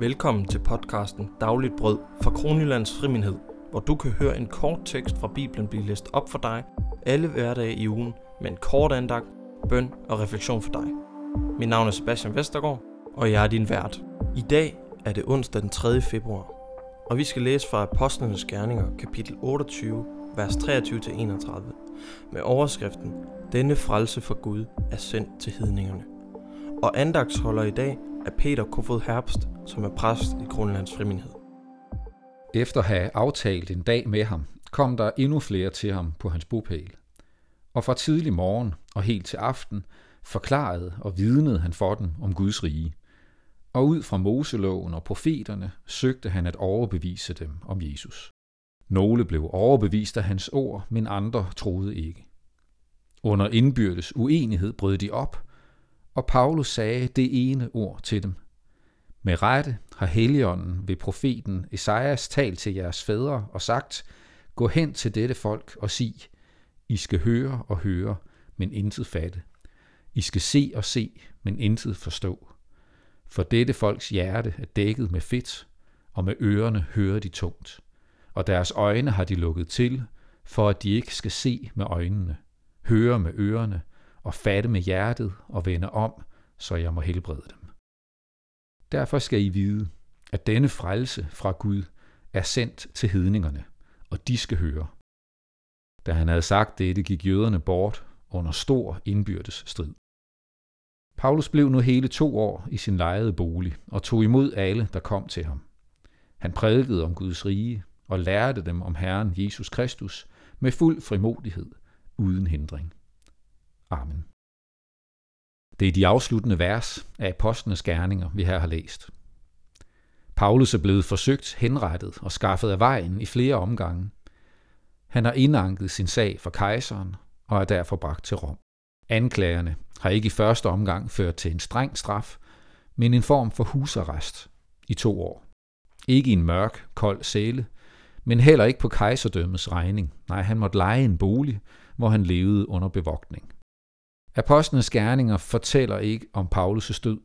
Velkommen til podcasten Dagligt Brød fra Kronjyllands Friminhed, hvor du kan høre en kort tekst fra Bibelen blive læst op for dig alle hverdage i ugen med en kort andagt, bøn og refleksion for dig. Mit navn er Sebastian Vestergaard, og jeg er din vært. I dag er det onsdag den 3. februar, og vi skal læse fra Apostlenes Gerninger, kapitel 28, vers 23-31, med overskriften Denne frelse for Gud er sendt til hedningerne. Og andagsholder i dag af Peter Kofod Herbst, som er præst i Grønlands Friminhed. Efter at have aftalt en dag med ham, kom der endnu flere til ham på hans bopæl. Og fra tidlig morgen og helt til aften forklarede og vidnede han for dem om Guds rige. Og ud fra Moseloven og profeterne søgte han at overbevise dem om Jesus. Nogle blev overbevist af hans ord, men andre troede ikke. Under indbyrdes uenighed brød de op, og Paulus sagde det ene ord til dem. Med rette har Helligånden ved profeten Esajas talt til jeres fædre og sagt, Gå hen til dette folk og sig, I skal høre og høre, men intet fatte. I skal se og se, men intet forstå. For dette folks hjerte er dækket med fedt, og med ørerne hører de tungt. Og deres øjne har de lukket til, for at de ikke skal se med øjnene, høre med ørerne og fatte med hjertet og vende om, så jeg må helbrede dem. Derfor skal I vide, at denne frelse fra Gud er sendt til hedningerne, og de skal høre. Da han havde sagt dette, gik jøderne bort under stor indbyrdes strid. Paulus blev nu hele to år i sin lejede bolig og tog imod alle, der kom til ham. Han prædikede om Guds rige og lærte dem om Herren Jesus Kristus med fuld frimodighed, uden hindring. Amen. Det er de afsluttende vers af apostlenes gerninger, vi her har læst. Paulus er blevet forsøgt henrettet og skaffet af vejen i flere omgange. Han har indanket sin sag for kejseren og er derfor bragt til Rom. Anklagerne har ikke i første omgang ført til en streng straf, men en form for husarrest i to år. Ikke i en mørk, kold celle, men heller ikke på kejserdømmets regning. Nej, han måtte lege en bolig, hvor han levede under bevogtning. Apostlenes gerninger fortæller ikke om Paulus' død,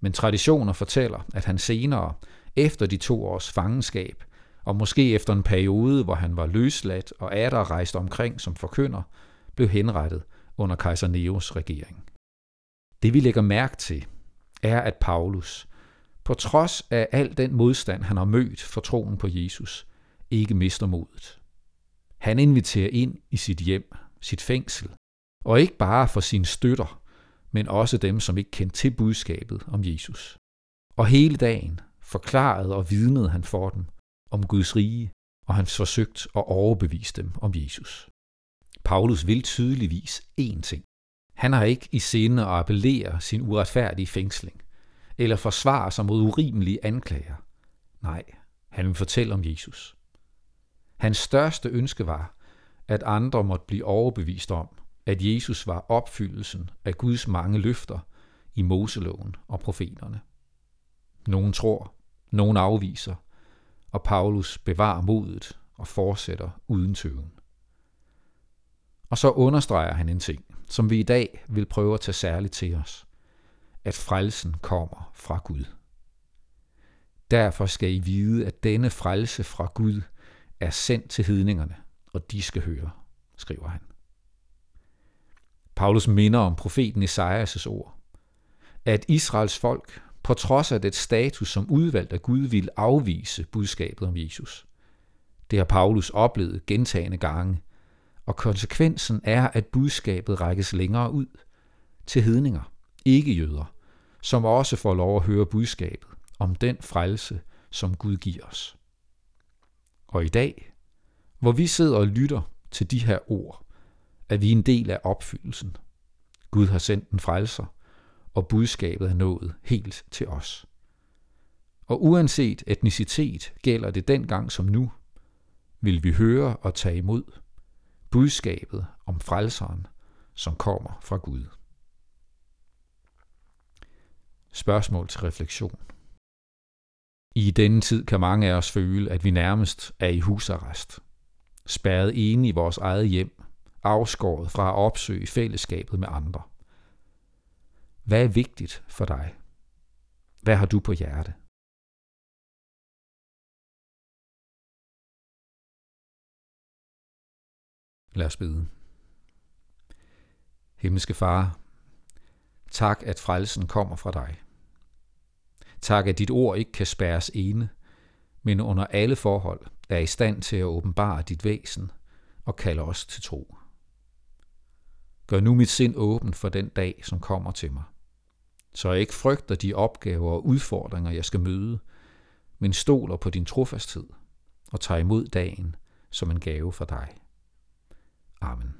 men traditioner fortæller, at han senere, efter de to års fangenskab, og måske efter en periode, hvor han var løsladt og der rejst omkring som forkynder, blev henrettet under kejser Neos regering. Det vi lægger mærke til, er, at Paulus, på trods af al den modstand, han har mødt for troen på Jesus, ikke mister modet. Han inviterer ind i sit hjem, sit fængsel, og ikke bare for sine støtter, men også dem, som ikke kendte til budskabet om Jesus. Og hele dagen forklarede og vidnede han for dem om Guds rige, og han forsøgte at overbevise dem om Jesus. Paulus vil tydeligvis én ting. Han har ikke i sinde at appellere sin uretfærdige fængsling, eller forsvare sig mod urimelige anklager. Nej, han vil fortælle om Jesus. Hans største ønske var, at andre måtte blive overbevist om, at Jesus var opfyldelsen af Guds mange løfter i Moseloven og profeterne. Nogen tror, nogen afviser, og Paulus bevarer modet og fortsætter uden tøven. Og så understreger han en ting, som vi i dag vil prøve at tage særligt til os, at frelsen kommer fra Gud. Derfor skal I vide, at denne frelse fra Gud er sendt til hedningerne, og de skal høre, skriver han. Paulus minder om profeten Esajas' ord, at Israels folk, på trods af det status som udvalgt af Gud, vil afvise budskabet om Jesus. Det har Paulus oplevet gentagende gange, og konsekvensen er, at budskabet rækkes længere ud til hedninger, ikke jøder, som også får lov at høre budskabet om den frelse, som Gud giver os. Og i dag, hvor vi sidder og lytter til de her ord, er vi en del af opfyldelsen. Gud har sendt en frelser, og budskabet er nået helt til os. Og uanset etnicitet gælder det dengang som nu, vil vi høre og tage imod budskabet om frelseren, som kommer fra Gud. Spørgsmål til refleksion. I denne tid kan mange af os føle, at vi nærmest er i husarrest. Spærret inde i vores eget hjem, afskåret fra at opsøge fællesskabet med andre. Hvad er vigtigt for dig? Hvad har du på hjerte? Lad os bede. Himmelske Far, tak at frelsen kommer fra dig. Tak at dit ord ikke kan spærres ene, men under alle forhold er i stand til at åbenbare dit væsen og kalde os til tro. Gør nu mit sind åben for den dag, som kommer til mig, så jeg ikke frygter de opgaver og udfordringer, jeg skal møde, men stoler på din trofasthed og tager imod dagen som en gave fra dig. Amen.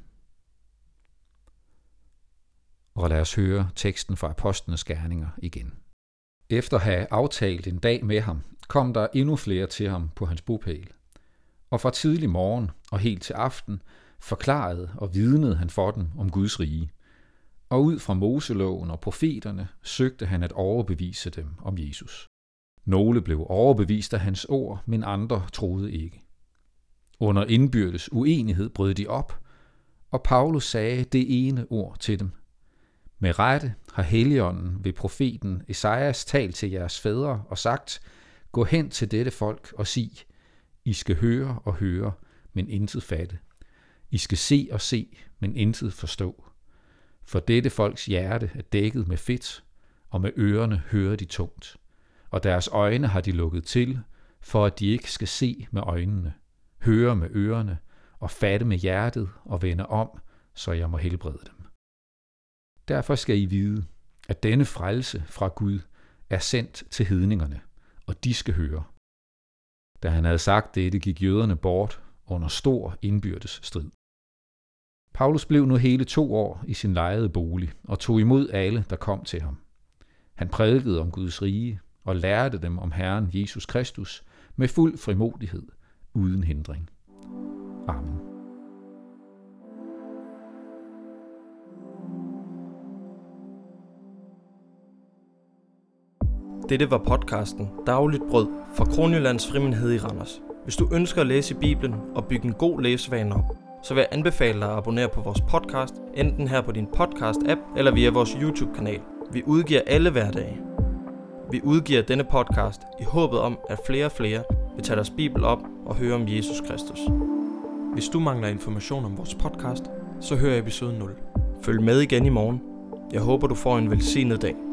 Og lad os høre teksten fra Apostlenes Gerninger igen. Efter at have aftalt en dag med ham, kom der endnu flere til ham på hans bopæl. Og fra tidlig morgen og helt til aften forklarede og vidnede han for dem om Guds rige. Og ud fra Moseloven og profeterne søgte han at overbevise dem om Jesus. Nogle blev overbevist af hans ord, men andre troede ikke. Under indbyrdes uenighed brød de op, og Paulus sagde det ene ord til dem. Med rette har Helligånden ved profeten Esajas talt til jeres fædre og sagt, Gå hen til dette folk og sig, I skal høre og høre, men intet fatte. I skal se og se, men intet forstå. For dette folks hjerte er dækket med fedt, og med ørerne hører de tungt. Og deres øjne har de lukket til, for at de ikke skal se med øjnene, høre med ørerne og fatte med hjertet og vende om, så jeg må helbrede dem. Derfor skal I vide, at denne frelse fra Gud er sendt til hedningerne, og de skal høre. Da han havde sagt dette, gik jøderne bort under stor indbyrdes strid. Paulus blev nu hele to år i sin lejede bolig og tog imod alle, der kom til ham. Han prædikede om Guds rige og lærte dem om Herren Jesus Kristus med fuld frimodighed, uden hindring. Amen. Dette var podcasten Dagligt Brød fra Kronjyllands Frimindhed i Randers. Hvis du ønsker at læse Bibelen og bygge en god læsevane op, så vil jeg anbefale dig at abonnere på vores podcast, enten her på din podcast-app eller via vores YouTube-kanal. Vi udgiver alle hverdage. Vi udgiver denne podcast i håbet om, at flere og flere vil tage deres Bibel op og høre om Jesus Kristus. Hvis du mangler information om vores podcast, så hør episode 0. Følg med igen i morgen. Jeg håber, du får en velsignet dag.